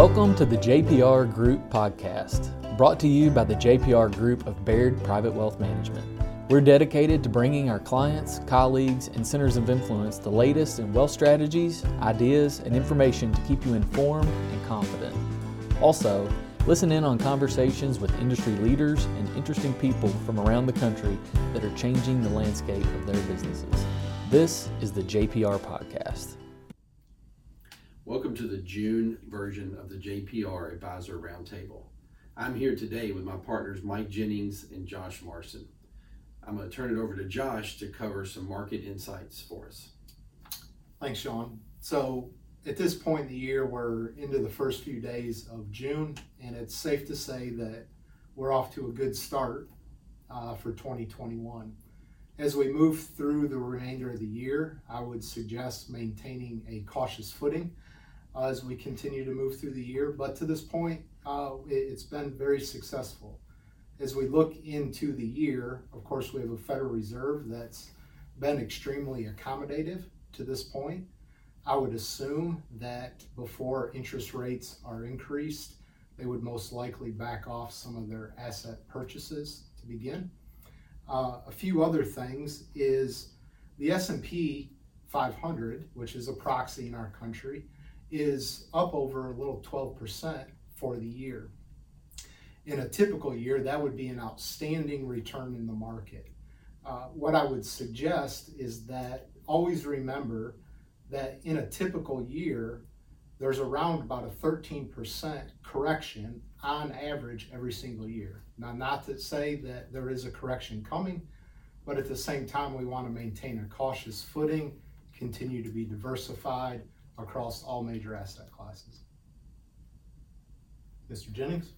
Welcome to the JPR Group podcast, brought to you by the JPR Group of Baird Private Wealth Management. We're dedicated to bringing our clients, colleagues, and centers of influence the latest in wealth strategies, ideas, and information to keep you informed and confident. Also, listen in on conversations with industry leaders and interesting people from around the country that are changing the landscape of their businesses. This is the JPR Podcast. Welcome to the June version of the JPR Advisor Roundtable. I'm here today with my partners Mike Jennings and Josh Marson. I'm going to turn it over to Josh to cover some market insights for us. Thanks, Shawn. So, at this point in the year, we're into the first few days of June, and it's safe to say that we're off to a good start uh, for 2021. As we move through the remainder of the year, I would suggest maintaining a cautious footing uh, as we continue to move through the year. But to this point, uh, it, has been very successful. As we look into the year, of course, we have a Federal Reserve that's been extremely accommodative to this point. I would assume that before interest rates are increased, they would most likely back off some of their asset purchases to begin. Uh, a few other things is the S&P 500, which is a proxy in our country, is up over a little 12% for the year. In a typical year, that would be an outstanding return in the market. Uh, what I would suggest is that always remember that in a typical year, there's around about a 13% correction on average every single year. Now, not to say that there is a correction coming, but at the same time, we want to maintain a cautious footing, continue to be diversified, across all major asset classes. Mr. Jennings?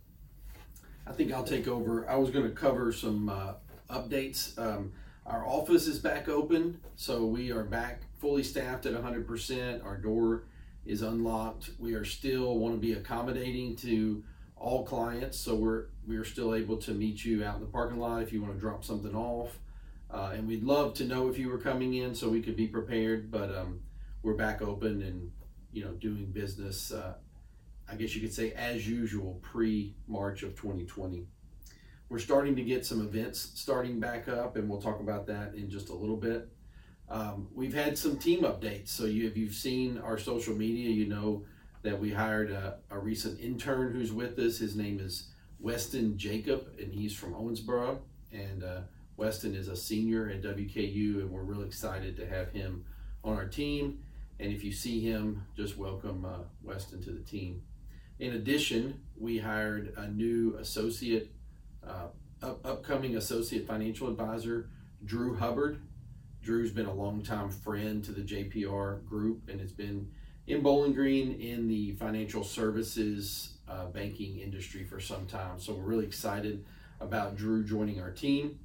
I think I'll take over. I was going to cover some uh, updates. Um, our office is back open, so we are back fully staffed at 100%. Our door is unlocked. We are still want to be accommodating to all clients, so we're we are still able to meet you out in the parking lot if you want to drop something off. Uh, and we'd love to know if you were coming in so we could be prepared. But um, we're back open and you know doing business. Uh, I guess you could say as usual pre March of 2020. We're starting to get some events starting back up, and we'll talk about that in just a little bit. Um, we've had some team updates. So you, if you've seen our social media, you know that we hired a, a recent intern who's with us. His name is Weston Jacob, and he's from Owensboro. And uh, Weston is a senior at WKU, and we're really excited to have him on our team. And if you see him, just welcome uh, Weston to the team. In addition, we hired a new associate, uh, up, upcoming associate financial advisor, Drew Hubbard. Drew's been a longtime friend to the JPR group and has been in Bowling Green in the financial services uh, banking industry for some time. So we're really excited about Drew joining our team.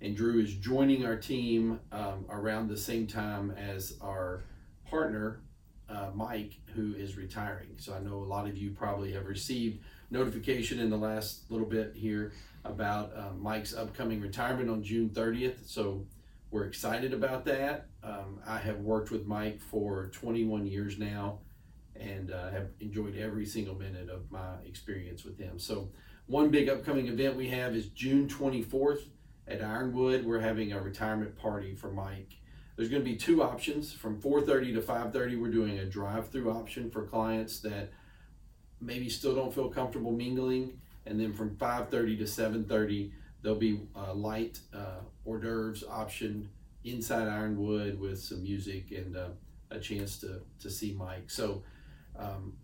And Drew is joining our team um, around the same time as our partner, uh, Mike, who is retiring. So I know a lot of you probably have received notification in the last little bit here about uh, Mike's upcoming retirement on June 30th. So we're excited about that. Um, I have worked with Mike for 21 years now and uh, have enjoyed every single minute of my experience with him. So, one big upcoming event we have is June 24th at Ironwood. We're having a retirement party for Mike there's going to be two options from 4:30 to 5:30. We're doing a drive-through option for clients that maybe still don't feel comfortable mingling, and then from 5:30 to 7:30 there'll be a light uh, hors d'oeuvres option inside Ironwood with some music and uh, a chance to to see Mike. So. Um,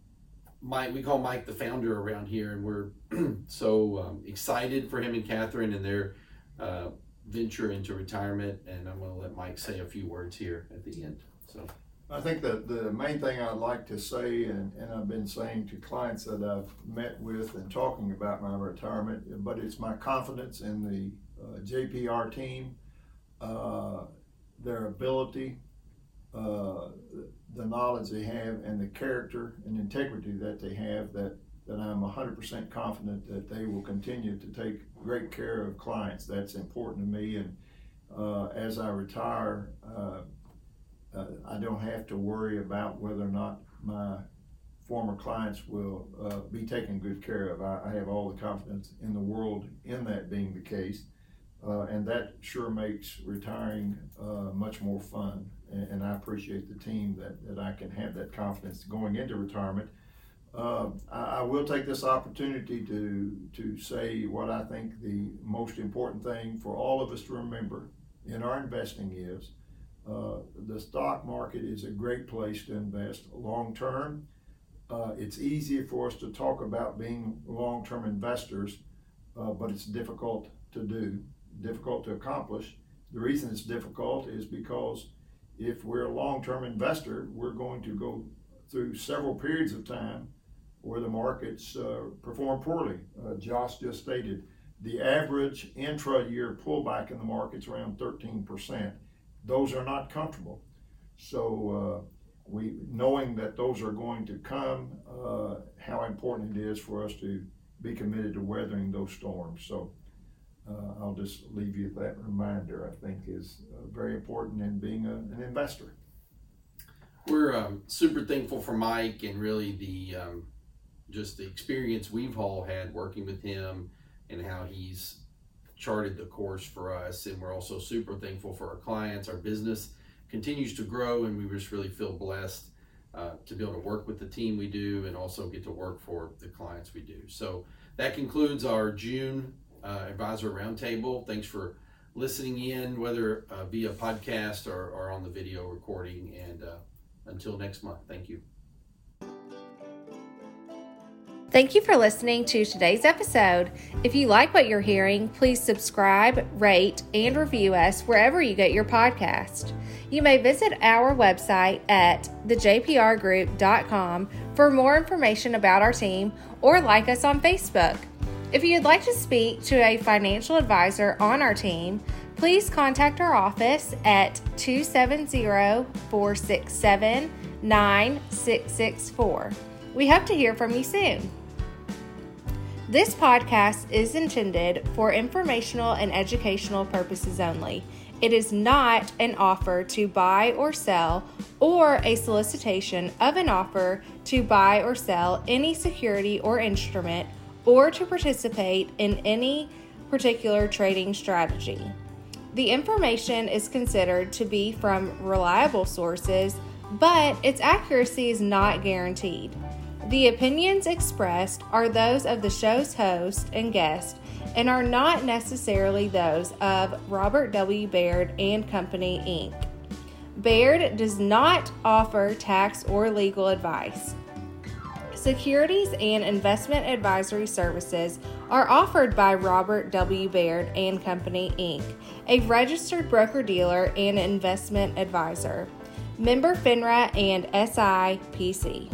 Mike, we call Mike the founder around here, and we're so um, excited for him and Catherine and their uh, venture into retirement, and I'm going to let Mike say a few words here at the end. So. I think that the main thing I'd like to say, and, and I've been saying to clients that I've met with and talking about my retirement, but it's my confidence in the uh, JPR team, uh, their ability, uh, the knowledge they have, and the character and integrity that they have that that I'm 100% confident that they will continue to take great care of clients. That's important to me. And uh, as I retire, uh, uh, I don't have to worry about whether or not my former clients will uh, be taken good care of. I, I, have all the confidence in the world in that being the case. Uh, and that sure makes retiring uh, much more fun. And, and, I appreciate the team that, that I can have that confidence going into retirement. Uh, I, I, will take this opportunity to, to say what I think the most important thing for all of us to remember in our investing is uh, the stock market is a great place to invest long term. Uh, it's easier for us to talk about being long term investors, uh, but it's difficult to do, difficult to accomplish. The reason it's difficult is because if we're a long term investor, we're going to go through several periods of time where the markets uh, perform poorly. Uh, Josh just stated the average intra year pullback in the market's around 13%. Those are not comfortable. So, uh, we knowing that those are going to come, uh, how important it is for us to be committed to weathering those storms. So uh, I'll just leave you that reminder. I think is uh, very important in being a, an investor. We're um, super thankful for Mike and really the um, just the experience we've all had working with him and how he's charted the course for us. And we're also super thankful for our clients, our business continues to grow, and we just really feel blessed uh, to be able to work with the team we do and also get to work for the clients we do. So that concludes our June uh, Advisor Roundtable. Thanks for listening in, whether uh, via podcast or, or on the video recording. And uh, until next month, thank you. Thank you for listening to today's episode. If you like what you're hearing, please subscribe, rate, and review us wherever you get your podcast. You may visit our website at thejprgroup.com for more information about our team or like us on Facebook. If you'd like to speak to a financial advisor on our team, please contact our office at 270 467 9664. We hope to hear from you soon. This podcast is intended for informational and educational purposes only. It is not an offer to buy or sell or a solicitation of an offer to buy or sell any security or instrument or to participate in any particular trading strategy. The information is considered to be from reliable sources, but its accuracy is not guaranteed. The opinions expressed are those of the show's host and guest and are not necessarily those of Robert W. Baird and Company, Inc. Baird does not offer tax or legal advice. Securities and investment advisory services are offered by Robert W. Baird and Company, Inc., a registered broker dealer and investment advisor. Member FINRA and SIPC.